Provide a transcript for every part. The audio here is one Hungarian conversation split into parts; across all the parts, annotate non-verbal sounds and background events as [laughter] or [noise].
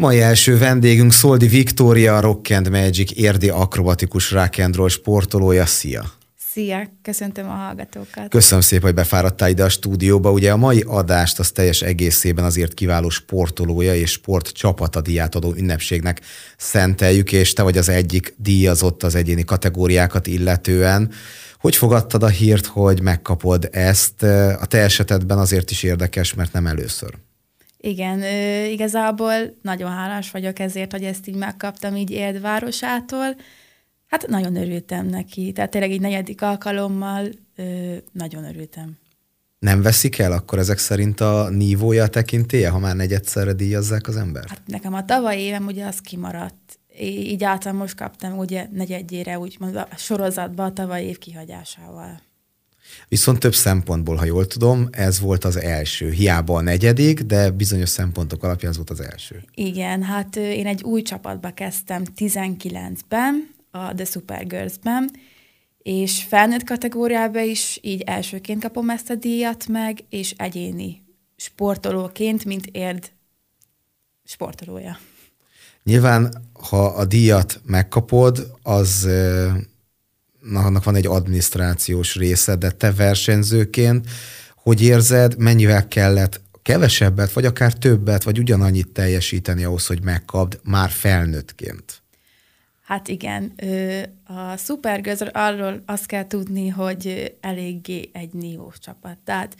Mai első vendégünk Szoldi Viktória, Rock and Magic érdi akrobatikus rock and roll sportolója. Szia! Szia, köszöntöm a hallgatókat. Köszönöm szépen, hogy befáradtál ide a stúdióba. Ugye a mai adást az teljes egészében azért kiváló sportolója és sport csapata díját adó ünnepségnek szenteljük, és te vagy az egyik díjazott az egyéni kategóriákat illetően. Hogy fogadtad a hírt, hogy megkapod ezt? A te esetedben azért is érdekes, mert nem először. Igen, igazából nagyon hálás vagyok ezért, hogy ezt így megkaptam így Érdvárosától. Hát nagyon örültem neki, tehát tényleg egy negyedik alkalommal nagyon örültem. Nem veszik el akkor ezek szerint a nívója a tekintélye, ha már negyedszerre díjazzák az ember? Hát nekem a tavaly évem ugye az kimaradt. Így általán most kaptam ugye negyedjére, úgymond a sorozatba a tavaly év kihagyásával. Viszont több szempontból, ha jól tudom, ez volt az első. Hiába a negyedik, de bizonyos szempontok alapján ez volt az első. Igen, hát én egy új csapatba kezdtem 19-ben, a The Super Girls-ben, és felnőtt kategóriában is így elsőként kapom ezt a díjat meg, és egyéni sportolóként, mint érd sportolója. Nyilván, ha a díjat megkapod, az annak van egy adminisztrációs része, de te versenyzőként hogy érzed, mennyivel kellett kevesebbet, vagy akár többet, vagy ugyanannyit teljesíteni ahhoz, hogy megkapd már felnőttként? Hát igen, a Supergirls arról azt kell tudni, hogy eléggé egy nívós csapat. Tehát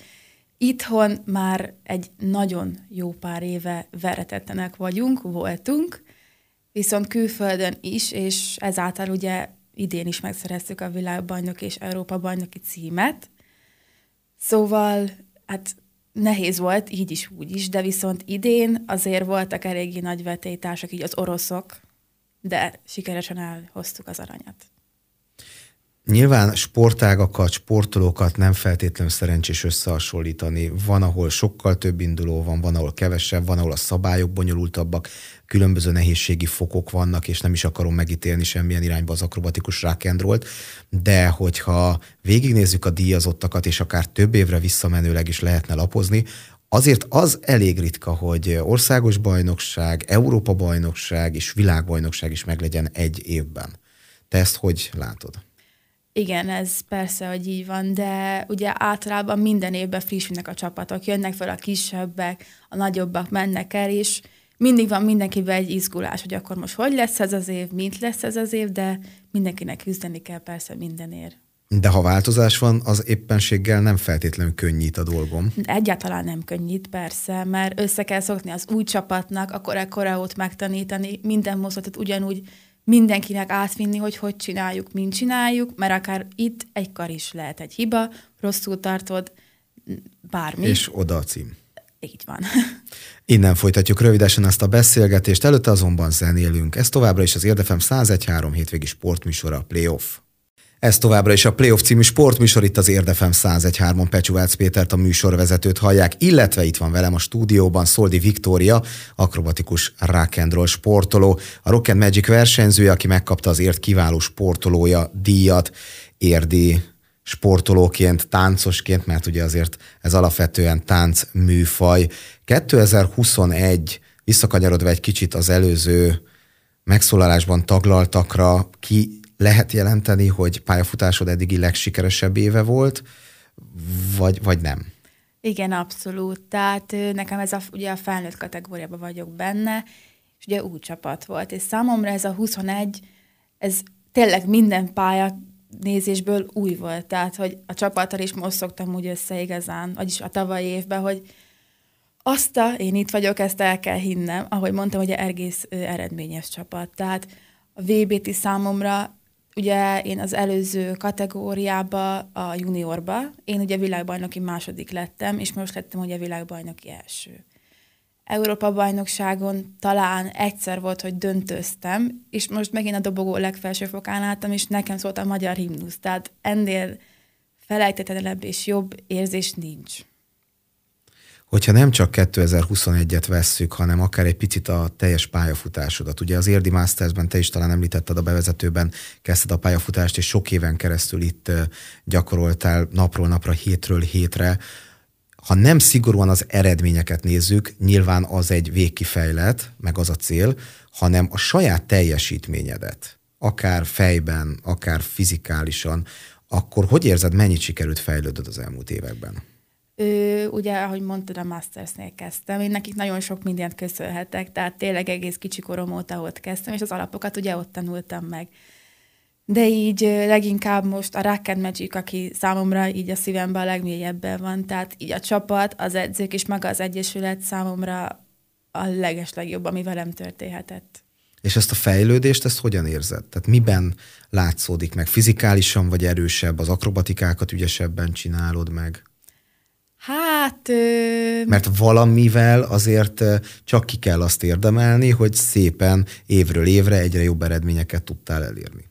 itthon már egy nagyon jó pár éve veretettenek vagyunk, voltunk, viszont külföldön is, és ezáltal ugye idén is megszereztük a világbajnok és Európa bajnoki címet. Szóval, hát nehéz volt, így is, úgy is, de viszont idén azért voltak eléggé nagy vetélytársak, így az oroszok, de sikeresen elhoztuk az aranyat. Nyilván sportágakat, sportolókat nem feltétlenül szerencsés összehasonlítani. Van, ahol sokkal több induló van, van, ahol kevesebb, van, ahol a szabályok bonyolultabbak, különböző nehézségi fokok vannak, és nem is akarom megítélni semmilyen irányba az akrobatikus rock de hogyha végignézzük a díjazottakat, és akár több évre visszamenőleg is lehetne lapozni, azért az elég ritka, hogy országos bajnokság, Európa bajnokság és világbajnokság is meglegyen egy évben. Te ezt hogy látod? Igen, ez persze, hogy így van, de ugye általában minden évben frissülnek a csapatok, jönnek fel a kisebbek, a nagyobbak mennek el, és mindig van mindenkivel egy izgulás, hogy akkor most hogy lesz ez az év, mint lesz ez az év, de mindenkinek küzdeni kell persze mindenért. De ha változás van, az éppenséggel nem feltétlenül könnyít a dolgom. Egyáltalán nem könnyít, persze, mert össze kell szokni az új csapatnak, akkor ekkora ott megtanítani, minden mozgatot ugyanúgy mindenkinek átvinni, hogy hogy csináljuk, mint csináljuk, mert akár itt egy kar is lehet egy hiba, rosszul tartod, bármi. És oda a cím. Így van. [laughs] Innen folytatjuk rövidesen ezt a beszélgetést, előtte azonban zenélünk. Ez továbbra is az Érdefem 101.3 hétvégi sportműsora, Playoff. Ez továbbra is a Playoff című sportműsor, itt az Érdefem 101.3-on Pecsúvác Pétert a műsorvezetőt hallják, illetve itt van velem a stúdióban Szoldi Viktória, akrobatikus rock sportoló, a Rock and Magic versenyzője, aki megkapta az ért kiváló sportolója díjat, érdi sportolóként, táncosként, mert ugye azért ez alapvetően tánc műfaj. 2021, visszakanyarodva egy kicsit az előző megszólalásban taglaltakra, ki lehet jelenteni, hogy pályafutásod eddigi legsikeresebb éve volt, vagy, vagy nem? Igen, abszolút. Tehát nekem ez a, ugye a felnőtt kategóriában vagyok benne, és ugye új csapat volt, és számomra ez a 21, ez tényleg minden pálya nézésből új volt. Tehát, hogy a csapattal is most szoktam úgy össze igazán, vagyis a tavalyi évben, hogy azt a, én itt vagyok, ezt el kell hinnem, ahogy mondtam, hogy egész eredményes csapat. Tehát a VBT számomra Ugye én az előző kategóriába, a juniorba, én ugye világbajnoki második lettem, és most lettem ugye világbajnoki első. Európa bajnokságon talán egyszer volt, hogy döntöztem, és most megint a dobogó legfelső fokán álltam, és nekem szólt a magyar himnusz. Tehát ennél felejtetetlenebb és jobb érzés nincs hogyha nem csak 2021-et vesszük, hanem akár egy picit a teljes pályafutásodat. Ugye az Érdi Mastersben te is talán említetted a bevezetőben, kezdted a pályafutást, és sok éven keresztül itt gyakoroltál napról napra, hétről hétre. Ha nem szigorúan az eredményeket nézzük, nyilván az egy végkifejlet, meg az a cél, hanem a saját teljesítményedet, akár fejben, akár fizikálisan, akkor hogy érzed, mennyit sikerült fejlődöd az elmúlt években? Ő, ugye, ahogy mondtad, a Mastersnél kezdtem. Én nekik nagyon sok mindent köszönhetek, tehát tényleg egész kicsi korom óta ott kezdtem, és az alapokat ugye ott tanultam meg. De így leginkább most a Rocket Magic, aki számomra így a szívemben a legmélyebben van, tehát így a csapat, az edzők és maga az egyesület számomra a legeslegjobb, ami velem történhetett. És ezt a fejlődést, ezt hogyan érzed? Tehát miben látszódik meg? Fizikálisan vagy erősebb? Az akrobatikákat ügyesebben csinálod meg? Hát... Ö... Mert valamivel azért csak ki kell azt érdemelni, hogy szépen évről évre egyre jobb eredményeket tudtál elérni.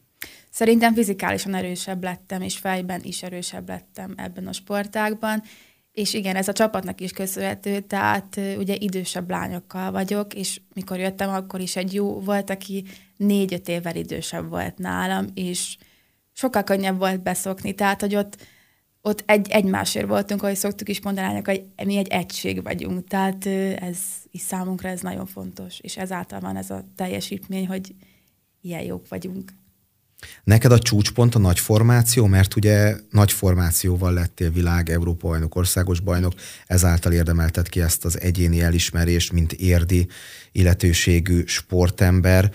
Szerintem fizikálisan erősebb lettem, és fejben is erősebb lettem ebben a sportágban. És igen, ez a csapatnak is köszönhető, tehát ugye idősebb lányokkal vagyok, és mikor jöttem, akkor is egy jó volt, aki négy-öt évvel idősebb volt nálam, és sokkal könnyebb volt beszokni, tehát hogy ott, ott egy, egymásért voltunk, ahogy szoktuk is mondani, hogy mi egy egység vagyunk, tehát ez is számunkra ez nagyon fontos, és ezáltal van ez a teljesítmény, hogy ilyen jók vagyunk. Neked a csúcspont a nagy formáció, mert ugye nagy formációval lettél világ, Európa bajnok, országos bajnok, ezáltal érdemelted ki ezt az egyéni elismerést, mint érdi illetőségű sportember.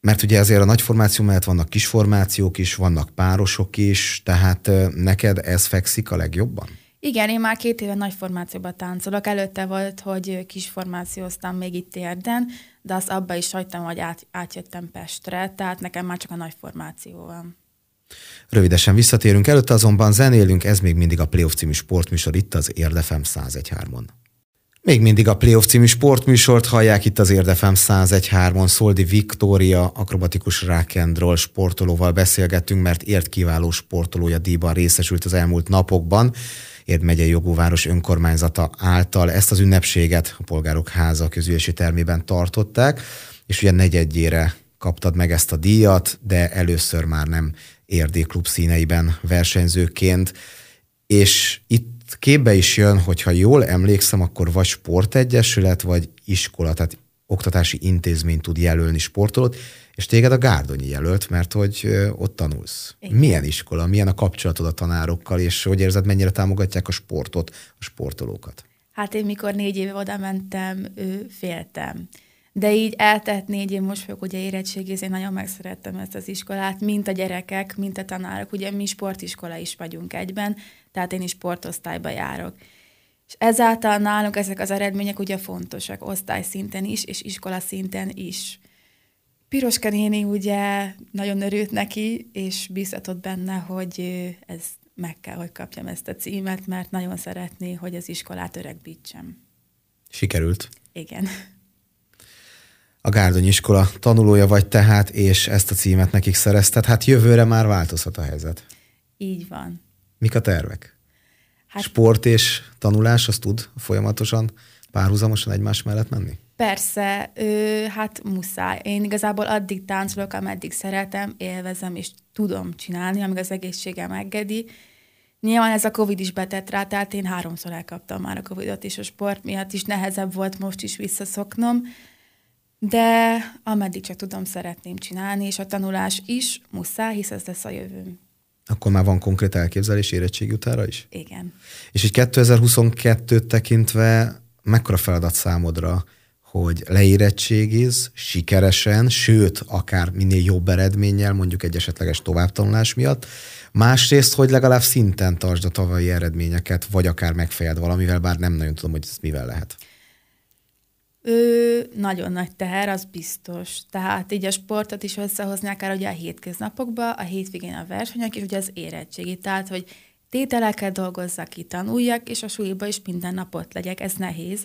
Mert ugye azért a nagy formáció mellett vannak kis formációk is, vannak párosok is, tehát neked ez fekszik a legjobban? Igen, én már két éve nagy formációban táncolok. Előtte volt, hogy kis formációztam még itt érden, de azt abba is hagytam, hogy át, átjöttem Pestre, tehát nekem már csak a nagy formáció van. Rövidesen visszatérünk, előtte azonban zenélünk, ez még mindig a Playoff című sportműsor itt az Érdefem 101.3-on. Még mindig a Playoff című sportműsort hallják itt az Érdefem 101.3-on. Szoldi Viktória, akrobatikus rock'n'roll sportolóval beszélgettünk, mert ért kiváló sportolója díjban részesült az elmúlt napokban. Érd megyei jogúváros önkormányzata által ezt az ünnepséget a Polgárok Háza közülési termében tartották, és ugye negyedjére kaptad meg ezt a díjat, de először már nem érdi klub színeiben versenyzőként, és itt képbe is jön, hogyha jól emlékszem, akkor vagy sportegyesület, vagy iskola, tehát oktatási intézmény tud jelölni sportolót, és téged a Gárdonyi jelölt, mert hogy ott tanulsz. Igen. Milyen iskola, milyen a kapcsolatod a tanárokkal, és hogy érzed, mennyire támogatják a sportot, a sportolókat? Hát én mikor négy éve oda mentem, féltem. De így eltett négy év, most fogok ugye érettségizni, én nagyon megszerettem ezt az iskolát, mint a gyerekek, mint a tanárok. Ugye mi sportiskola is vagyunk egyben, tehát én is sportosztályba járok. És ezáltal nálunk ezek az eredmények ugye fontosak, osztály szinten is, és iskola szinten is. Piroska néni ugye nagyon örült neki, és bízhatott benne, hogy ez meg kell, hogy kapjam ezt a címet, mert nagyon szeretné, hogy az iskolát öregbítsem. Sikerült. Igen. A Gárdony iskola tanulója vagy tehát, és ezt a címet nekik szerezted. Hát jövőre már változhat a helyzet. Így van. Mik a tervek? Hát, Sport és tanulás, az tud folyamatosan párhuzamosan egymás mellett menni? Persze, ö, hát muszáj. Én igazából addig táncolok, ameddig szeretem, élvezem és tudom csinálni, amíg az egészségem engedi. Nyilván ez a Covid is betett rá, tehát én háromszor elkaptam már a Covidot, és a sport miatt is nehezebb volt most is visszaszoknom, de ameddig csak tudom, szeretném csinálni, és a tanulás is muszáj, hisz ez lesz a jövőm. Akkor már van konkrét elképzelés érettségi utára is? Igen. És egy 2022-t tekintve mekkora feladat számodra hogy leérettségiz sikeresen, sőt, akár minél jobb eredménnyel, mondjuk egy esetleges továbbtanulás miatt. Másrészt, hogy legalább szinten tartsd a tavalyi eredményeket, vagy akár megfejed valamivel, bár nem nagyon tudom, hogy ez mivel lehet. Ő nagyon nagy teher, az biztos. Tehát így a sportot is összehozni akár ugye a hétköznapokba, a hétvégén a versenyek, és ugye az érettségi. Tehát, hogy tételeket dolgozzak ki, tanuljak, és a súlyba is minden napot legyek. Ez nehéz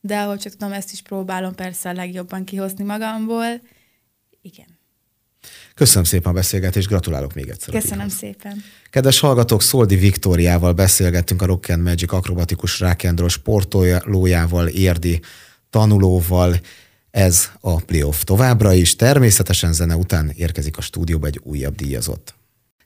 de ahogy csak tudom, ezt is próbálom persze a legjobban kihozni magamból. Igen. Köszönöm szépen a beszélgetést, gratulálok még egyszer. Köszönöm szépen. Kedves hallgatók, Szoldi Viktóriával beszélgettünk a Rock and Magic akrobatikus rákendról sportolójával, érdi tanulóval. Ez a playoff továbbra is. Természetesen zene után érkezik a stúdióba egy újabb díjazott.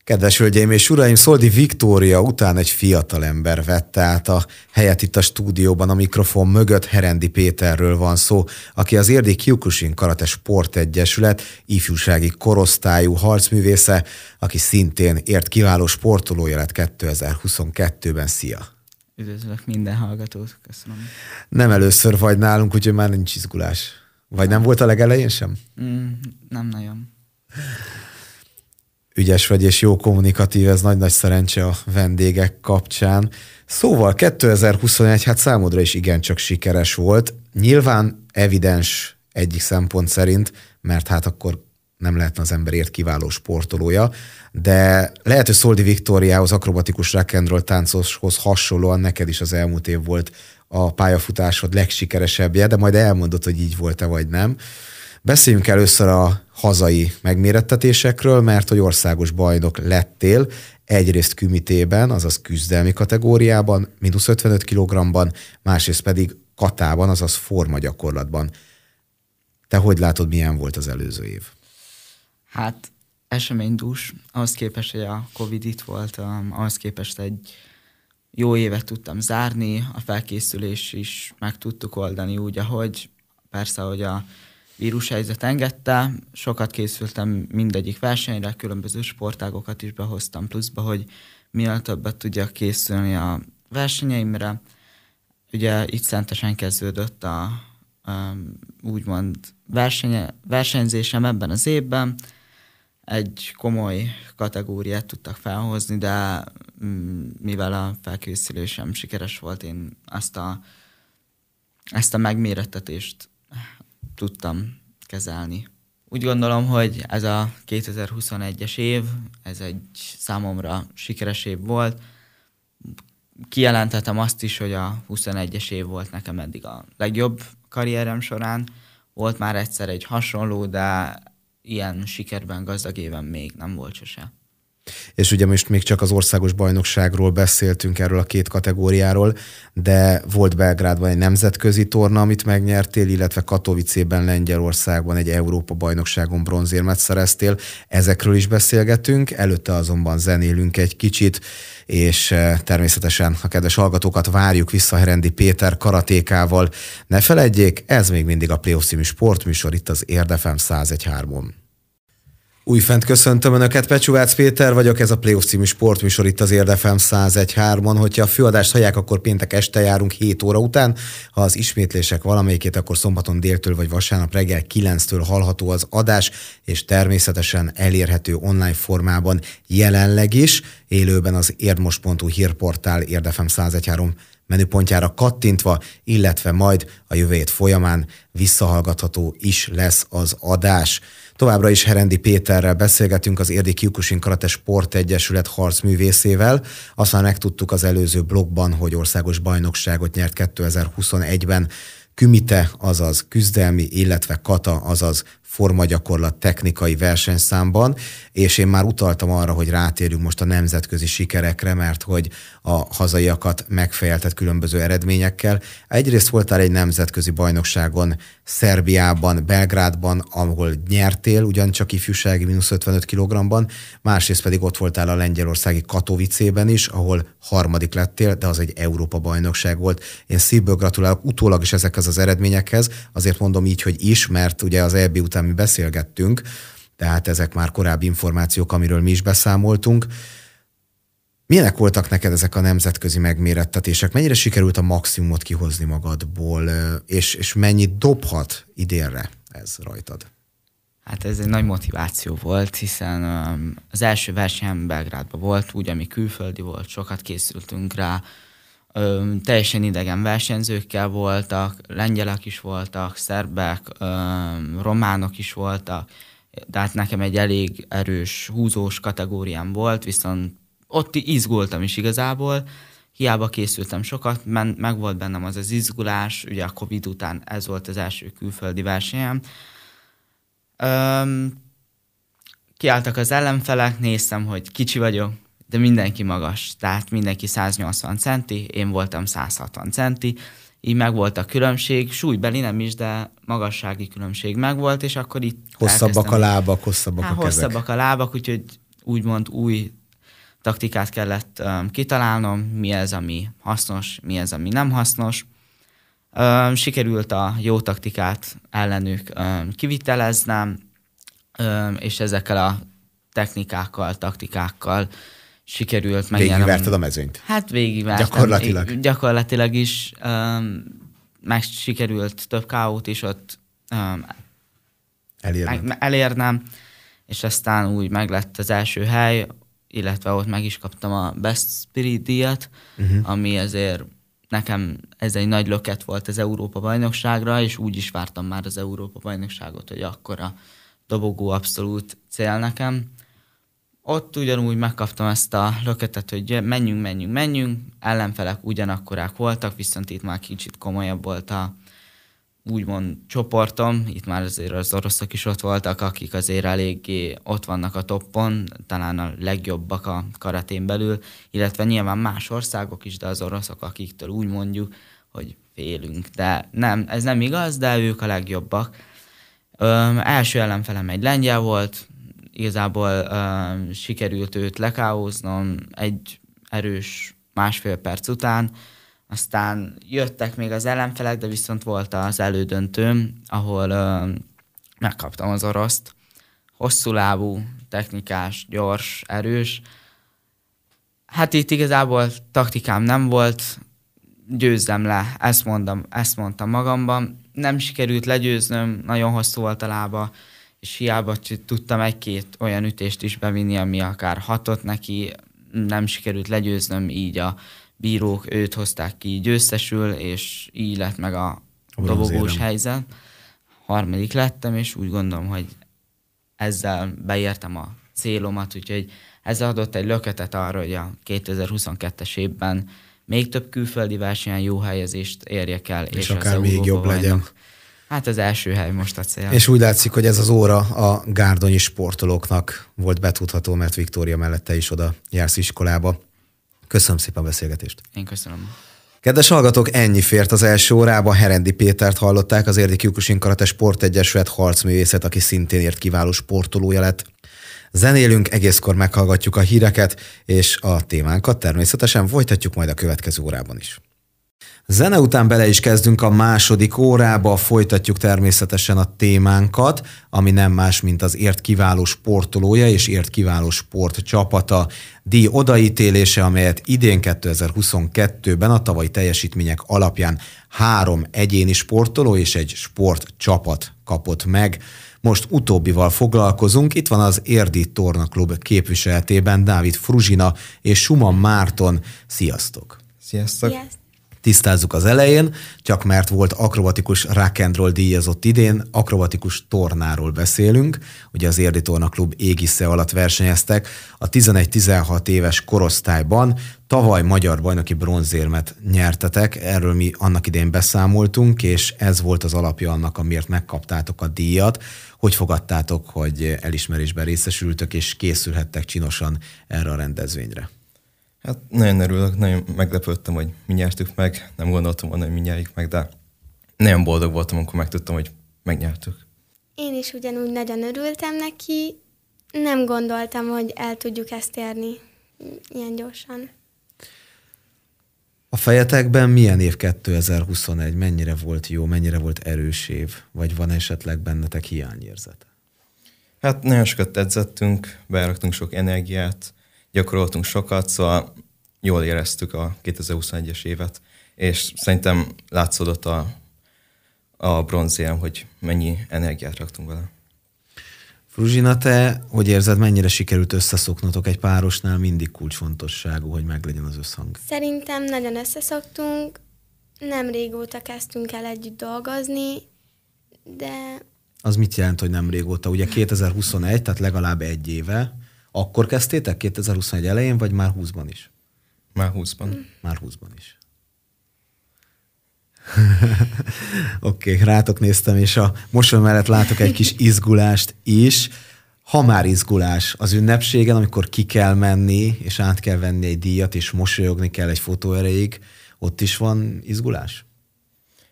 Kedves hölgyeim és uraim, Szoldi Viktória után egy fiatal ember vette át a helyet itt a stúdióban a mikrofon mögött. Herendi Péterről van szó, aki az Érdi Kyokushin Karate Sportegyesület ifjúsági korosztályú harcművésze, aki szintén ért kiváló sportolója lett 2022-ben. Szia! Üdvözlök minden hallgatót, köszönöm. Nem először vagy nálunk, úgyhogy már nincs izgulás. Vagy nem volt a legelején sem? Mm, nem nagyon ügyes vagy és jó kommunikatív, ez nagy-nagy szerencse a vendégek kapcsán. Szóval 2021 hát számodra is igencsak sikeres volt. Nyilván evidens egyik szempont szerint, mert hát akkor nem lehetne az emberért kiváló sportolója, de lehet, hogy Szoldi Viktóriához, akrobatikus rock táncoshoz hasonlóan neked is az elmúlt év volt a pályafutásod legsikeresebbje, de majd elmondod, hogy így volt-e vagy nem. Beszéljünk először a hazai megmérettetésekről, mert hogy országos bajnok lettél, egyrészt kümitében, azaz küzdelmi kategóriában, mínusz 55 kg-ban, másrészt pedig katában, azaz forma gyakorlatban. Te hogy látod, milyen volt az előző év? Hát eseménydús, ahhoz képest, hogy a Covid itt volt, ahhoz képest egy jó évet tudtam zárni, a felkészülés is meg tudtuk oldani úgy, ahogy persze, hogy a vírushelyzet engedte, sokat készültem mindegyik versenyre, különböző sportágokat is behoztam pluszba, hogy minél többet tudjak készülni a versenyeimre. Ugye itt szentesen kezdődött a, a úgymond versenye, versenyzésem ebben az évben. Egy komoly kategóriát tudtak felhozni, de mm, mivel a felkészülésem sikeres volt, én ezt a, ezt a megmérettetést tudtam kezelni. Úgy gondolom, hogy ez a 2021-es év, ez egy számomra sikeres év volt. Kijelentettem azt is, hogy a 21-es év volt nekem eddig a legjobb karrierem során. Volt már egyszer egy hasonló, de ilyen sikerben gazdag éven még nem volt sose. És ugye most még csak az országos bajnokságról beszéltünk erről a két kategóriáról, de volt Belgrádban egy nemzetközi torna, amit megnyertél, illetve Katowice-ben Lengyelországban egy Európa bajnokságon bronzérmet szereztél. Ezekről is beszélgetünk, előtte azonban zenélünk egy kicsit, és eh, természetesen a kedves hallgatókat várjuk vissza Herendi Péter karatékával. Ne feledjék, ez még mindig a Playoff sportműsor itt az Érdefem 101.3-on. Újfent köszöntöm Önöket, Pecsúvác Péter vagyok, ez a Playoff című sportműsor itt az Érdefem 101.3-on. Hogyha a főadást hallják, akkor péntek este járunk 7 óra után. Ha az ismétlések valamelyikét, akkor szombaton déltől vagy vasárnap reggel 9-től hallható az adás, és természetesen elérhető online formában jelenleg is, élőben az érdmos.hu hírportál Érdefem 101.3 menüpontjára kattintva, illetve majd a jövő hét folyamán visszahallgatható is lesz az adás. Továbbra is Herendi Péterrel beszélgetünk az Érdi Kiukusin Karate Egyesület harcművészével. Azt már megtudtuk az előző blogban, hogy országos bajnokságot nyert 2021-ben. Kümite, azaz küzdelmi, illetve kata, azaz formagyakorlat technikai versenyszámban, és én már utaltam arra, hogy rátérünk most a nemzetközi sikerekre, mert hogy a hazaiakat megfejeltett különböző eredményekkel. Egyrészt voltál egy nemzetközi bajnokságon Szerbiában, Belgrádban, ahol nyertél, ugyancsak ifjúsági mínusz 55 kg-ban, másrészt pedig ott voltál a lengyelországi Katowicében is, ahol harmadik lettél, de az egy Európa bajnokság volt. Én szívből gratulálok utólag is ezekhez az eredményekhez, azért mondom így, hogy is, mert ugye az EB után mi beszélgettünk, tehát ezek már korábbi információk, amiről mi is beszámoltunk. Milyenek voltak neked ezek a nemzetközi megmérettetések? Mennyire sikerült a maximumot kihozni magadból, és, és mennyit dobhat idénre ez rajtad? Hát ez egy nagy motiváció volt, hiszen az első versenyem Belgrádban volt, úgy, ami külföldi volt, sokat készültünk rá, ö, teljesen idegen versenyzőkkel voltak, lengyelek is voltak, szerbek, ö, románok is voltak, tehát nekem egy elég erős húzós kategóriám volt, viszont ott izgultam is igazából, hiába készültem sokat, men, meg volt bennem az az izgulás, ugye a Covid után ez volt az első külföldi versenyem. Öm, kiálltak az ellenfelek, néztem, hogy kicsi vagyok, de mindenki magas, tehát mindenki 180 centi, én voltam 160 centi, így meg volt a különbség, súlybeli nem is, de magassági különbség megvolt, és akkor itt Hosszabbak a lábak, hosszabbak hát, a kezek. Hosszabbak a lábak, úgyhogy úgymond új taktikát kellett um, kitalálnom, mi ez, ami hasznos, mi ez, ami nem hasznos. Um, sikerült a jó taktikát ellenük um, kiviteleznem, um, és ezekkel a technikákkal, taktikákkal sikerült megnyernem. Végigverted a mezőnyt? Hát végigvertem. Gyakorlatilag? Gyakorlatilag is. Um, meg sikerült több káót is ott um, elérnem. elérnem, és aztán úgy meglett az első hely, illetve ott meg is kaptam a Best Spirit díjat, uh-huh. ami azért nekem ez egy nagy löket volt az Európa bajnokságra, és úgy is vártam már az Európa bajnokságot, hogy akkor a dobogó abszolút cél nekem. Ott ugyanúgy megkaptam ezt a löketet, hogy menjünk, menjünk, menjünk, ellenfelek ugyanakkorák voltak, viszont itt már kicsit komolyabb volt a úgymond csoportom, itt már azért az oroszok is ott voltak, akik azért eléggé ott vannak a toppon, talán a legjobbak a karatén belül, illetve nyilván más országok is, de az oroszok, akiktől úgy mondjuk, hogy félünk. De nem, ez nem igaz, de ők a legjobbak. Ö, első ellenfelem egy lengyel volt, igazából ö, sikerült őt lekáóznom egy erős másfél perc után, aztán jöttek még az ellenfelek, de viszont volt az elődöntőm, ahol ö, megkaptam az oroszt. Hosszú lábú, technikás, gyors, erős. Hát itt igazából taktikám nem volt, győzzem le, ezt, mondom, ezt mondtam magamban. Nem sikerült legyőznöm, nagyon hosszú volt a lába, és hiába tudtam egy-két olyan ütést is bevinni, ami akár hatott neki, nem sikerült legyőznöm, így a bírók őt hozták ki győztesül, és így lett meg a, dobogós helyzet. Harmadik lettem, és úgy gondolom, hogy ezzel beértem a célomat, úgyhogy ez adott egy löketet arra, hogy a 2022-es évben még több külföldi versenyen jó helyezést érjek el. És, és akár még jobb legyen. Hát az első hely most a cél. És úgy látszik, hogy ez az óra a gárdonyi sportolóknak volt betudható, mert Viktória mellette is oda jársz iskolába. Köszönöm szépen a beszélgetést. Én köszönöm. Kedves hallgatók, ennyi fért az első órába. Herendi Pétert hallották, az Érdi Kikusin Karate Sportegyesület harcművészet, aki szintén ért kiváló sportolója lett. Zenélünk, egészkor meghallgatjuk a híreket, és a témánkat természetesen folytatjuk majd a következő órában is. Zene után bele is kezdünk a második órába, folytatjuk természetesen a témánkat, ami nem más, mint az ért kiváló sportolója és ért kiváló sport csapata díj odaítélése, amelyet idén 2022-ben a tavalyi teljesítmények alapján három egyéni sportoló és egy sportcsapat kapott meg. Most utóbbival foglalkozunk. Itt van az Érdi Torna Klub képviseletében Dávid Fruzsina és Suman Márton. Sziasztok! Sziasztok! Sziasztok tisztázzuk az elején, csak mert volt akrobatikus rock and roll díjazott idén, akrobatikus tornáról beszélünk, ugye az Érdi Torna Klub égisze alatt versenyeztek, a 11-16 éves korosztályban tavaly magyar bajnoki bronzérmet nyertetek, erről mi annak idén beszámoltunk, és ez volt az alapja annak, amiért megkaptátok a díjat. Hogy fogadtátok, hogy elismerésben részesültök, és készülhettek csinosan erre a rendezvényre? Hát nagyon örülök, nagyon meglepődtem, hogy mi nyertük meg. Nem gondoltam volna, hogy mi nyerjük meg, de nagyon boldog voltam, amikor megtudtam, hogy megnyertük. Én is ugyanúgy nagyon örültem neki. Nem gondoltam, hogy el tudjuk ezt érni ilyen gyorsan. A fejetekben milyen év 2021? Mennyire volt jó, mennyire volt erős év? Vagy van esetleg bennetek hiányérzet? Hát nagyon sokat edzettünk, beraktunk sok energiát, gyakoroltunk sokat, szóval jól éreztük a 2021-es évet, és szerintem látszódott a, a bronzérem, hogy mennyi energiát raktunk vele. Fruzsina, te hogy érzed, mennyire sikerült összeszoknotok egy párosnál? Mindig kulcsfontosságú, hogy meglegyen az összhang. Szerintem nagyon összeszoktunk, nem régóta kezdtünk el együtt dolgozni, de... Az mit jelent, hogy nem régóta? Ugye [laughs] 2021, tehát legalább egy éve. Akkor kezdtétek 2021 elején, vagy már 20-ban is? Már 20-ban. Már 20-ban is. [laughs] Oké, okay, rátok néztem, és a mosoly mellett látok egy kis [laughs] izgulást is. Ha már izgulás az ünnepségen, amikor ki kell menni, és át kell venni egy díjat, és mosolyogni kell egy fotó erejéig, ott is van izgulás?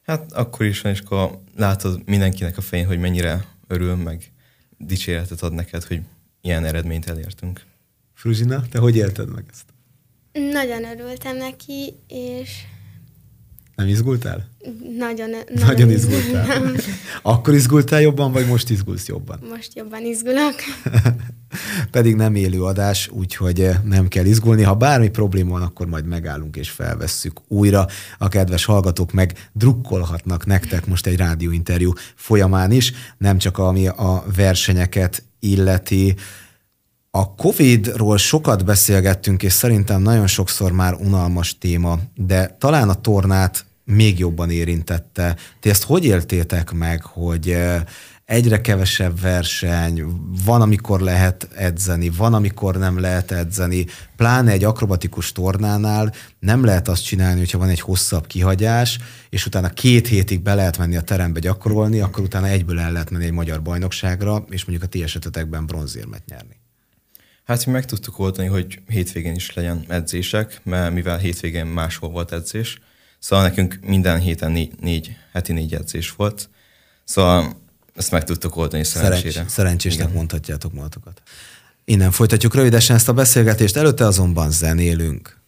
Hát akkor is van, és akkor látod mindenkinek a fején, hogy mennyire örül, meg dicséretet ad neked, hogy ilyen eredményt elértünk. Fruzsina, te hogy élted meg ezt? Nagyon örültem neki, és Nem izgultál? nagyon, [laughs] Nagyon, nagyon izgultál. Akkor izgultál jobban, vagy most izgulsz jobban? Most jobban izgulok. [laughs] Pedig nem élő adás, úgyhogy eh, nem kell izgulni. Ha bármi probléma van, akkor majd megállunk és felvesszük újra. A kedves hallgatók meg drukkolhatnak nektek most egy rádióinterjú folyamán is, nem csak ami a versenyeket illeti. A Covid-ról sokat beszélgettünk, és szerintem nagyon sokszor már unalmas téma, de talán a tornát még jobban érintette. Ti ezt hogy éltétek meg, hogy eh, egyre kevesebb verseny, van, amikor lehet edzeni, van, amikor nem lehet edzeni, pláne egy akrobatikus tornánál nem lehet azt csinálni, hogyha van egy hosszabb kihagyás, és utána két hétig be lehet menni a terembe gyakorolni, akkor utána egyből el lehet menni egy magyar bajnokságra, és mondjuk a ti esetetekben bronzérmet nyerni. Hát mi meg tudtuk oldani, hogy hétvégén is legyen edzések, mert mivel hétvégén máshol volt edzés, szóval nekünk minden héten négy, négy heti négy edzés volt, szóval ezt meg tudtuk oldani szerencsére. Szerencs, szerencsésnek Igen. mondhatjátok magatokat. Innen folytatjuk rövidesen ezt a beszélgetést, előtte azonban zenélünk.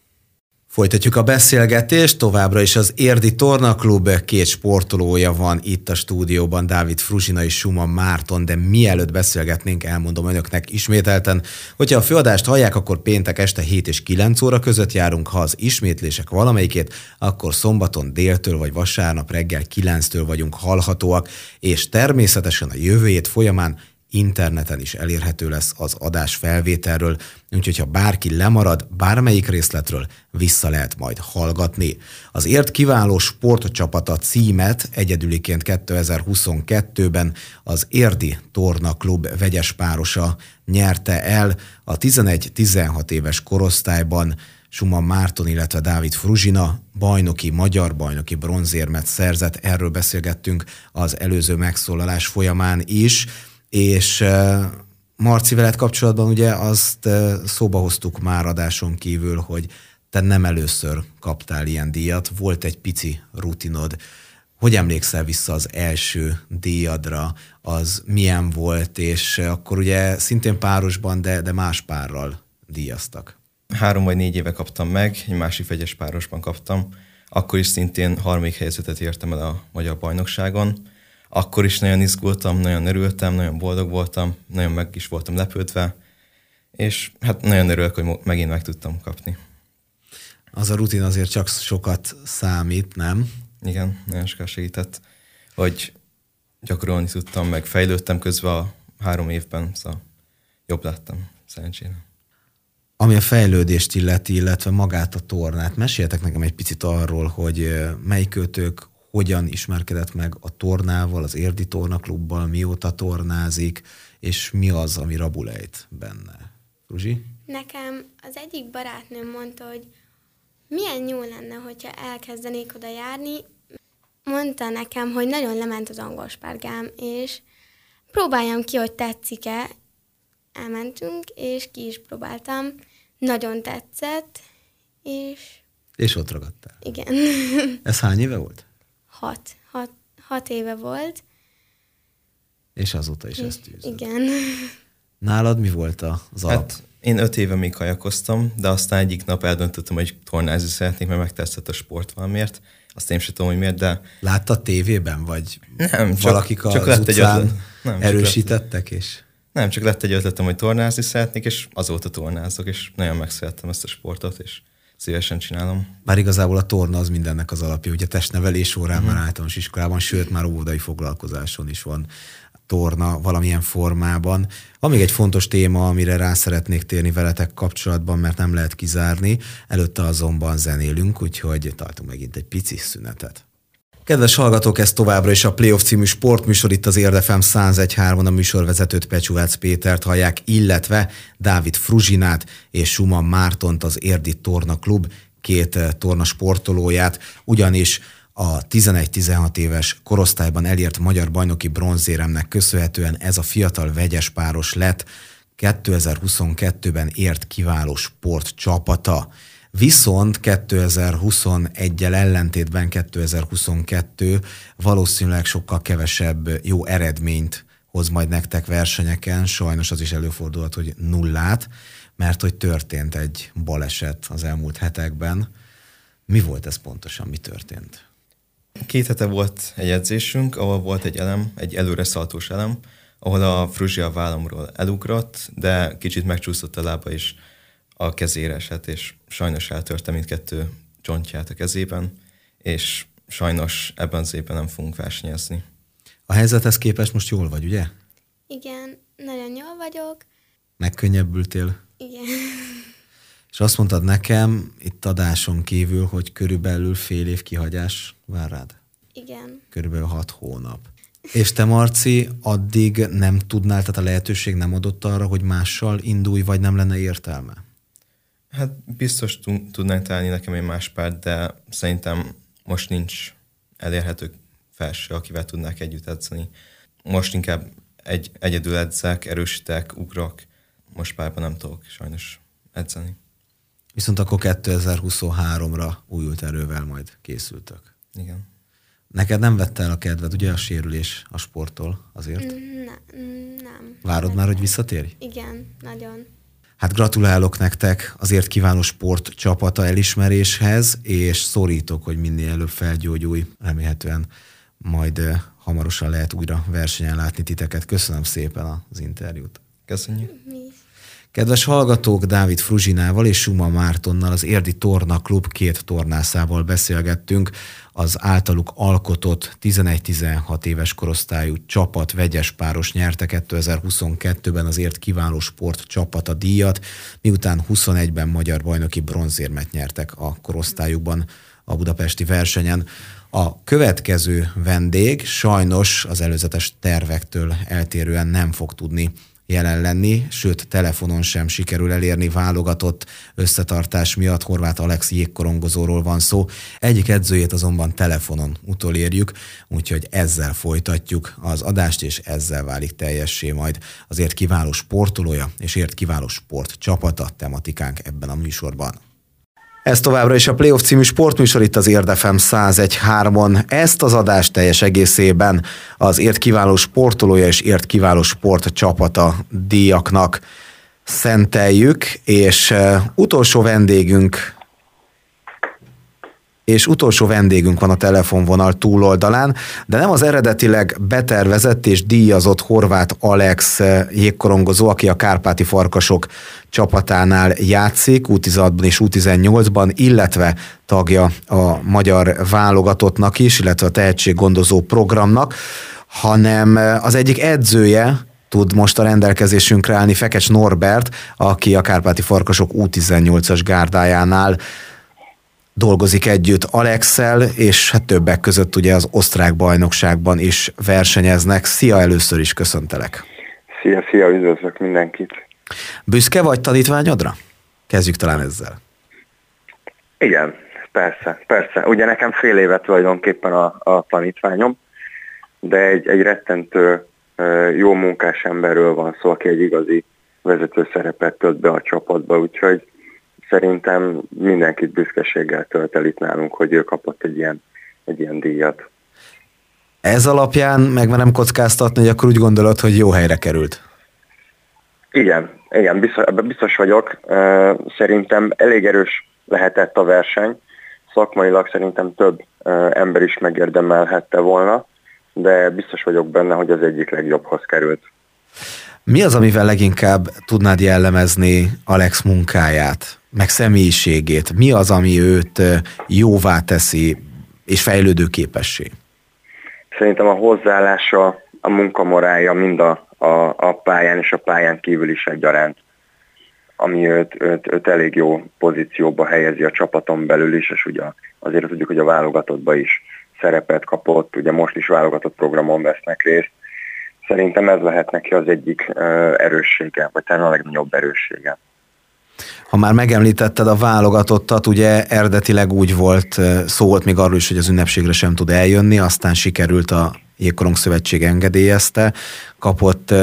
Folytatjuk a beszélgetést, továbbra is az Érdi Torna Klub két sportolója van itt a stúdióban, Dávid Fruzsina és Suma Márton, de mielőtt beszélgetnénk, elmondom önöknek ismételten, hogyha a főadást hallják, akkor péntek este 7 és 9 óra között járunk, ha az ismétlések valamelyikét, akkor szombaton déltől vagy vasárnap reggel 9-től vagyunk hallhatóak, és természetesen a jövő folyamán interneten is elérhető lesz az adás felvételről, úgyhogy ha bárki lemarad bármelyik részletről, vissza lehet majd hallgatni. Az ért kiváló sportcsapata címet egyedüliként 2022-ben az Érdi Torna Klub vegyes párosa nyerte el a 11-16 éves korosztályban Suma Márton, illetve Dávid Fruzsina bajnoki, magyar bajnoki bronzérmet szerzett. Erről beszélgettünk az előző megszólalás folyamán is és Marci veled kapcsolatban ugye azt szóba hoztuk már adáson kívül, hogy te nem először kaptál ilyen díjat, volt egy pici rutinod. Hogy emlékszel vissza az első díjadra, az milyen volt, és akkor ugye szintén párosban, de, de más párral díjaztak? Három vagy négy éve kaptam meg, egy másik vegyes párosban kaptam. Akkor is szintén harmadik helyzetet értem el a magyar bajnokságon akkor is nagyon izgultam, nagyon örültem, nagyon boldog voltam, nagyon meg is voltam lepődve, és hát nagyon örülök, hogy megint meg tudtam kapni. Az a rutin azért csak sokat számít, nem? Igen, nagyon sokat segített, hogy gyakorolni tudtam, meg fejlődtem közben a három évben, szóval jobb lettem, szerencsére. Ami a fejlődést illeti, illetve magát a tornát, meséltek nekem egy picit arról, hogy melyik őtök hogyan ismerkedett meg a tornával, az Érdi Tornaklubbal, mióta tornázik, és mi az, ami rabulejt benne. Ruzsi? Nekem az egyik barátnőm mondta, hogy milyen jó lenne, hogyha elkezdenék oda járni. Mondta nekem, hogy nagyon lement az angol spárgám, és próbáljam ki, hogy tetszik-e. Elmentünk, és ki is próbáltam. Nagyon tetszett, és... És ott ragadtál. Igen. [laughs] Ez hány éve volt? Hat, hat, hat éve volt. És azóta is ezt tűzöd. Igen. [laughs] Nálad mi volt az alap? Hát, én öt éve még kajakoztam, de aztán egyik nap eldöntöttem, hogy tornázni szeretnék, mert megtetszett a sport valamiért. Azt én sem tudom, hogy miért, de... Látta tévében, vagy nem, valakik csak, csak lett egy ötlet. nem, erősítettek, lett, és... Nem, csak lett egy ötletem, hogy tornázni szeretnék, és azóta tornázok, és nagyon megszerettem ezt a sportot, és szívesen csinálom. Bár igazából a torna az mindennek az alapja, ugye testnevelés órán mm-hmm. már általános iskolában, sőt már óvodai foglalkozáson is van torna valamilyen formában. Van még egy fontos téma, amire rá szeretnék térni veletek kapcsolatban, mert nem lehet kizárni. Előtte azonban zenélünk, úgyhogy tartunk megint egy pici szünetet. Kedves hallgatók, ez továbbra is a Playoff című sportműsor, itt az Érdefem 101.3, a műsorvezetőt Pecsúvác Pétert hallják, illetve Dávid Fruzsinát és Suma Mártont, az Érdi Torna Klub két eh, torna sportolóját, ugyanis a 11-16 éves korosztályban elért magyar bajnoki bronzéremnek köszönhetően ez a fiatal vegyes páros lett 2022-ben ért kiváló sportcsapata. Viszont 2021-el ellentétben 2022 valószínűleg sokkal kevesebb jó eredményt hoz majd nektek versenyeken, sajnos az is előfordulhat, hogy nullát, mert hogy történt egy baleset az elmúlt hetekben. Mi volt ez pontosan, mi történt? Két hete volt egy edzésünk, ahol volt egy elem, egy előre szaltós elem, ahol a fruzsia vállamról elugrott, de kicsit megcsúszott a lába, és a kezére esett, és sajnos eltörte mindkettő csontját a kezében, és sajnos ebben az évben nem fogunk versenyezni. A helyzethez képest most jól vagy, ugye? Igen, nagyon jól vagyok. Megkönnyebbültél? Igen. [laughs] És azt mondtad nekem itt adáson kívül, hogy körülbelül fél év kihagyás vár rád? Igen. Körülbelül hat hónap. És te, Marci, addig nem tudnál, tehát a lehetőség nem adott arra, hogy mással indulj, vagy nem lenne értelme? Hát biztos tudnánk találni nekem egy más párt, de szerintem most nincs elérhető felső, akivel tudnák együtt edzeni. Most inkább egy, egyedül edzek, erősítek, ugrok. Most párban nem tudok sajnos edzeni. Viszont akkor 2023-ra újult erővel majd készültök. Igen. Neked nem vette el a kedved, ugye a sérülés a sporttól azért? Ne, nem. Várod nem már, hogy visszatérj? Igen, nagyon. Hát gratulálok nektek azért kívánó sport csapata elismeréshez, és szorítok, hogy minél előbb felgyógyulj. Remélhetően majd hamarosan lehet újra versenyen látni titeket. Köszönöm szépen az interjút. Köszönjük. Mi. Kedves hallgatók, Dávid Fruzsinával és Suma Mártonnal, az Érdi Torna Klub két tornászával beszélgettünk az általuk alkotott 11-16 éves korosztályú csapat vegyes páros nyerte 2022-ben az ért kiváló sport csapata díjat, miután 21-ben magyar bajnoki bronzérmet nyertek a korosztályukban a budapesti versenyen. A következő vendég sajnos az előzetes tervektől eltérően nem fog tudni jelen lenni, sőt telefonon sem sikerül elérni válogatott összetartás miatt. Horváth Alex jégkorongozóról van szó. Egyik edzőjét azonban telefonon utolérjük, úgyhogy ezzel folytatjuk az adást, és ezzel válik teljessé majd azért kiváló sportolója és ért kiváló sport csapata tematikánk ebben a műsorban. Ez továbbra is a Playoff című sportműsor itt az Érdefem 101.3-on. Ezt az adást teljes egészében az ért kiváló sportolója és ért kiváló sportcsapata díjaknak szenteljük, és utolsó vendégünk és utolsó vendégünk van a telefonvonal túloldalán, de nem az eredetileg betervezett és díjazott horvát Alex jégkorongozó, aki a Kárpáti Farkasok csapatánál játszik, U16-ban és U18-ban, illetve tagja a magyar válogatottnak is, illetve a tehetséggondozó programnak, hanem az egyik edzője, tud most a rendelkezésünkre állni Fekecs Norbert, aki a Kárpáti Farkasok U18-as gárdájánál dolgozik együtt Alexel, és hát többek között ugye az osztrák bajnokságban is versenyeznek. Szia, először is köszöntelek. Szia, szia, üdvözlök mindenkit. Büszke vagy tanítványodra? Kezdjük talán ezzel. Igen, persze, persze. Ugye nekem fél évet tulajdonképpen a, a tanítványom, de egy, egy rettentő jó munkás emberről van szó, aki egy igazi vezető szerepet tölt be a csapatba, úgyhogy szerintem mindenkit büszkeséggel tölt el itt nálunk, hogy ő kapott egy ilyen, egy ilyen díjat. Ez alapján meg nem kockáztatni, hogy akkor úgy gondolod, hogy jó helyre került? Igen, igen, biztos, ebben biztos vagyok. Szerintem elég erős lehetett a verseny. Szakmailag szerintem több ember is megérdemelhette volna, de biztos vagyok benne, hogy az egyik legjobbhoz került. Mi az, amivel leginkább tudnád jellemezni Alex munkáját, meg személyiségét? Mi az, ami őt jóvá teszi és fejlődő képessé? Szerintem a hozzáállása, a munkamorája mind a, a, a pályán és a pályán kívül is egyaránt, ami őt, őt, őt elég jó pozícióba helyezi a csapaton belül is, és ugye azért tudjuk, hogy a válogatottba is szerepet kapott, ugye most is válogatott programon vesznek részt, Szerintem ez lehet neki az egyik erőssége, vagy talán a legnagyobb erőssége. Ha már megemlítetted a válogatottat, ugye eredetileg úgy volt, szó volt még arról is, hogy az ünnepségre sem tud eljönni, aztán sikerült a Jégkorong Szövetség engedélyezte, kapott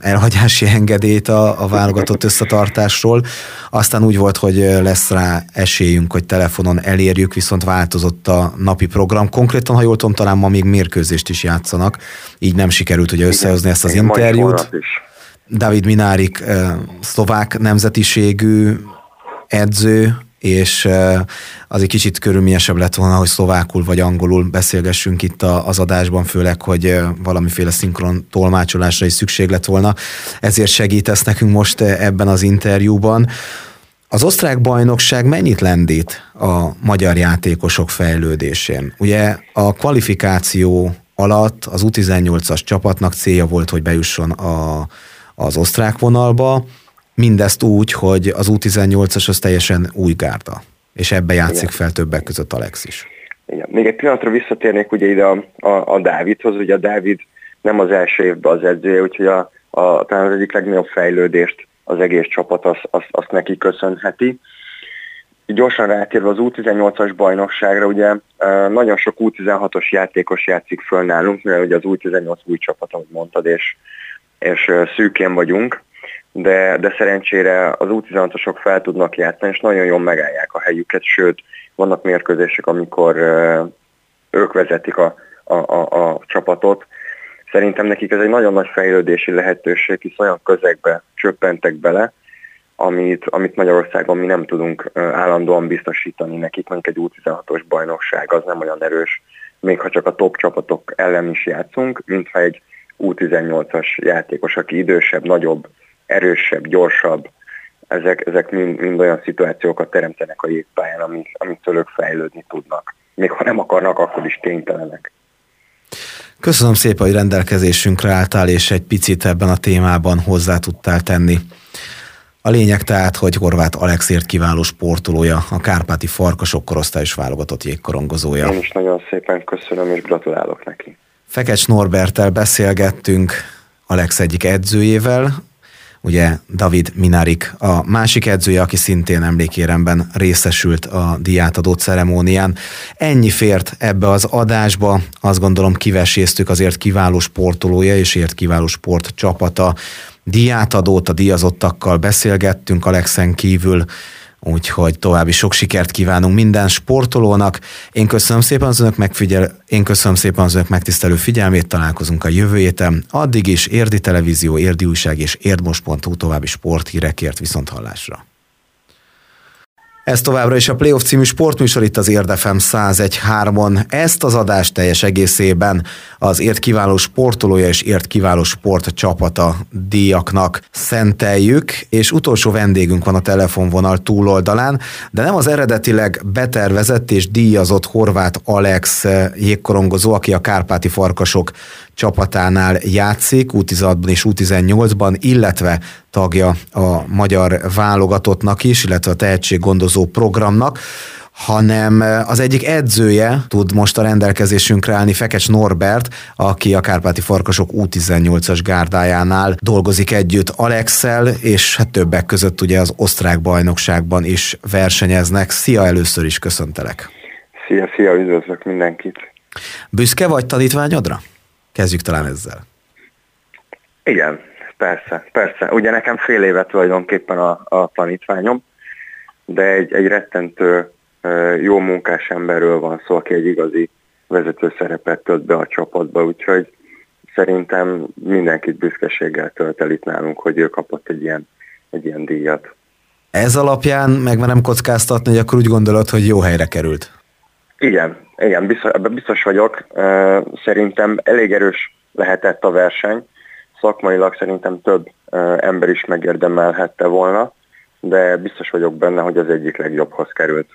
elhagyási engedélyt a, a válogatott összetartásról. Aztán úgy volt, hogy lesz rá esélyünk, hogy telefonon elérjük, viszont változott a napi program. Konkrétan, ha jól tudom, talán ma még mérkőzést is játszanak, így nem sikerült ugye összehozni ezt az interjút. David Minárik szlovák nemzetiségű edző, és az egy kicsit körülményesebb lett volna, hogy szlovákul vagy angolul beszélgessünk itt az adásban, főleg, hogy valamiféle szinkron tolmácsolásra is szükség lett volna. Ezért segítesz nekünk most ebben az interjúban. Az osztrák bajnokság mennyit lendít a magyar játékosok fejlődésén? Ugye a kvalifikáció alatt az U18-as csapatnak célja volt, hogy bejusson a, az osztrák vonalba, Mindezt úgy, hogy az U18-as az teljesen új gárda, és ebbe játszik Igen. fel többek között Alex is. Igen. Még egy pillanatra visszatérnék ugye ide a, a, a Dávidhoz, ugye a Dávid nem az első évben az edzője, úgyhogy a, a, talán az egyik legnagyobb fejlődést az egész csapat azt az, az neki köszönheti. Gyorsan rátérve az U18-as bajnokságra, ugye nagyon sok U16-os játékos játszik föl nálunk, mivel ugye az U18 új csapat, ahogy mondtad, és, és szűkén vagyunk de, de szerencsére az U16-osok fel tudnak játszani, és nagyon jól megállják a helyüket, sőt, vannak mérkőzések, amikor ők vezetik a, a, a, a csapatot. Szerintem nekik ez egy nagyon nagy fejlődési lehetőség, hisz olyan közegbe csöppentek bele, amit, amit Magyarországon mi nem tudunk állandóan biztosítani nekik, mondjuk egy U16-os bajnokság az nem olyan erős, még ha csak a top csapatok ellen is játszunk, mintha egy U18-as játékos, aki idősebb, nagyobb, erősebb, gyorsabb, ezek, ezek mind, mind olyan szituációkat teremtenek a jégpályán, amik, amitől ők fejlődni tudnak. Még ha nem akarnak, akkor is kénytelenek. Köszönöm szépen, hogy rendelkezésünkre álltál, és egy picit ebben a témában hozzá tudtál tenni. A lényeg tehát, hogy Horváth Alexért kiváló sportolója, a Kárpáti Farkasok korosztályos válogatott jégkorongozója. Én is nagyon szépen köszönöm, és gratulálok neki. Fekecs Norbertel beszélgettünk, Alex egyik edzőjével, ugye David Minarik, a másik edzője, aki szintén emlékéremben részesült a diátadó ceremónián. Ennyi fért ebbe az adásba, azt gondolom kiveséztük azért kiváló sportolója és ért kiváló sportcsapata. Diátadót a díjazottakkal beszélgettünk Alexen kívül, úgyhogy további sok sikert kívánunk minden sportolónak. Én köszönöm szépen az önök megfigyel, én köszönöm szépen az önök megtisztelő figyelmét, találkozunk a jövő héten. Addig is Érdi Televízió, Érdi Újság és érdmos.hu további sporthírekért viszont hallásra. Ez továbbra is a Playoff című sportműsor itt az Érdefem 101.3-on. Ezt az adást teljes egészében az ért kiváló sportolója és ért kiváló sportcsapata díjaknak szenteljük, és utolsó vendégünk van a telefonvonal túloldalán, de nem az eredetileg betervezett és díjazott horvát Alex jégkorongozó, aki a Kárpáti Farkasok csapatánál játszik, U16-ban és U18-ban, illetve tagja a magyar válogatottnak is, illetve a tehetséggondozó programnak, hanem az egyik edzője tud most a rendelkezésünkre állni, Fekecs Norbert, aki a Kárpáti Farkasok U18-as gárdájánál dolgozik együtt Alexel, és hát többek között ugye az osztrák bajnokságban is versenyeznek. Szia, először is köszöntelek. Szia, szia, üdvözlök mindenkit. Büszke vagy tanítványodra? Kezdjük talán ezzel. Igen, persze, persze. Ugye nekem fél éve tulajdonképpen a, a tanítványom, de egy, egy rettentő jó munkás emberről van szó, aki egy igazi vezető szerepet tölt be a csapatba, úgyhogy szerintem mindenkit büszkeséggel tölt el itt nálunk, hogy ő kapott egy ilyen, egy ilyen díjat. Ez alapján meg nem kockáztatni, hogy akkor úgy gondolod, hogy jó helyre került? Igen, igen, biztos, biztos vagyok. Szerintem elég erős lehetett a verseny. Szakmailag szerintem több ember is megérdemelhette volna, de biztos vagyok benne, hogy az egyik legjobbhoz került.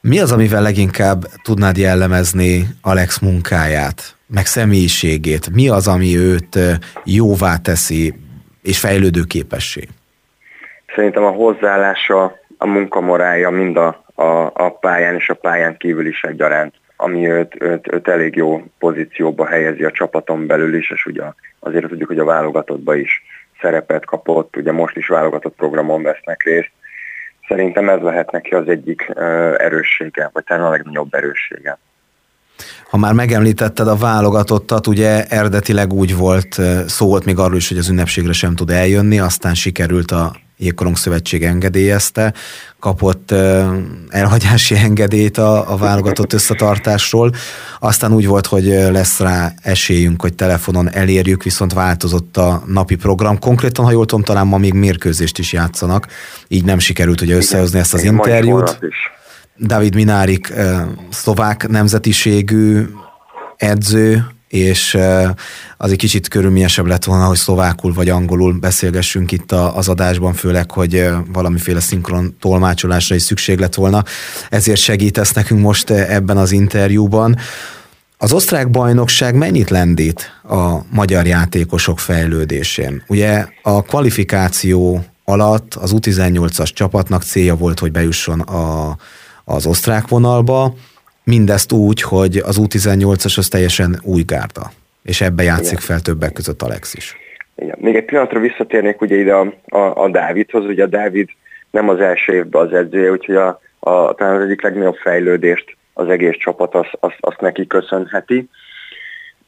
Mi az, amivel leginkább tudnád jellemezni Alex munkáját, meg személyiségét? Mi az, ami őt jóvá teszi és fejlődő képessé? Szerintem a hozzáállása, a munkamorája mind a a, a pályán és a pályán kívül is egyaránt, ami őt, őt, őt elég jó pozícióba helyezi a csapaton belül is, és ugye azért tudjuk, hogy a válogatottba is szerepet kapott, ugye most is válogatott programon vesznek részt. Szerintem ez lehet neki az egyik erőssége, vagy talán a legnagyobb erőssége. Ha már megemlítetted a válogatottat, ugye eredetileg úgy volt, szó volt még arról is, hogy az ünnepségre sem tud eljönni, aztán sikerült a Jégkorong Szövetség engedélyezte, kapott elhagyási [laughs] engedélyt a, a válogatott összetartásról. Aztán úgy volt, hogy lesz rá esélyünk, hogy telefonon elérjük, viszont változott a napi program. Konkrétan, ha jól tudom, talán ma még mérkőzést is játszanak, így nem sikerült ugye összehozni ezt az interjút. David Minárik szlovák nemzetiségű edző, és az egy kicsit körülményesebb lett volna, hogy szlovákul vagy angolul beszélgessünk itt az adásban, főleg, hogy valamiféle szinkron tolmácsolásra is szükség lett volna. Ezért segítesz nekünk most ebben az interjúban. Az osztrák bajnokság mennyit lendít a magyar játékosok fejlődésén? Ugye a kvalifikáció alatt az U18-as csapatnak célja volt, hogy bejusson a, az osztrák vonalba, Mindezt úgy, hogy az U18-as az teljesen új gárda, és ebbe játszik Igen. fel többek között Alex is. Igen. Még egy pillanatra visszatérnék ugye ide a, a, a Dávidhoz, ugye a Dávid nem az első évben az edzője, úgyhogy a, a, talán az egyik legnagyobb fejlődést az egész csapat azt az, az neki köszönheti.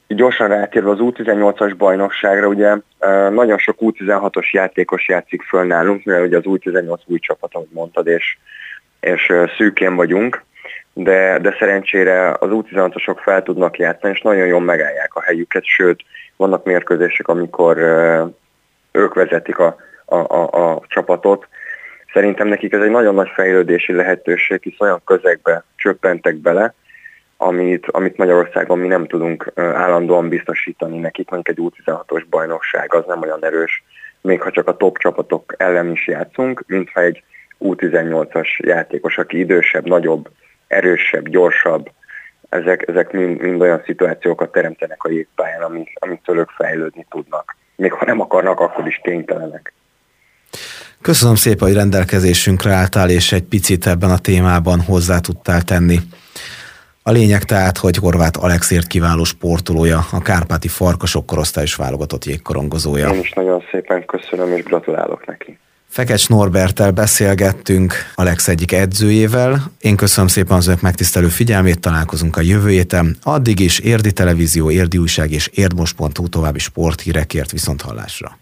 Gyorsan rátérve az U18-as bajnokságra, ugye nagyon sok U16-os játékos játszik föl nálunk, mert ugye az U18 új csapat, ahogy mondtad, és, és szűkén vagyunk de, de szerencsére az U16-osok fel tudnak játszani, és nagyon jól megállják a helyüket, sőt, vannak mérkőzések, amikor ők vezetik a, a, a, a csapatot. Szerintem nekik ez egy nagyon nagy fejlődési lehetőség, hisz olyan közegbe csöppentek bele, amit, amit Magyarországon mi nem tudunk állandóan biztosítani nekik, mondjuk egy U16-os bajnokság az nem olyan erős, még ha csak a top csapatok ellen is játszunk, mintha egy U18-as játékos, aki idősebb, nagyobb, erősebb, gyorsabb, ezek, ezek mind, mind olyan szituációkat teremtenek a jégpályán, amik, amitől ők fejlődni tudnak. Még ha nem akarnak, akkor is kénytelenek. Köszönöm szépen, hogy rendelkezésünkre álltál, és egy picit ebben a témában hozzá tudtál tenni. A lényeg tehát, hogy Horváth Alexért kiváló sportolója, a Kárpáti Farkasok korosztályos válogatott jégkorongozója. Én is nagyon szépen köszönöm, és gratulálok neki. Fekecs Norbertel beszélgettünk, Alex egyik edzőjével. Én köszönöm szépen az önök megtisztelő figyelmét, találkozunk a jövő héten. Addig is Érdi Televízió, Érdi Újság és érdmos.hu további sporthírekért viszont hallásra.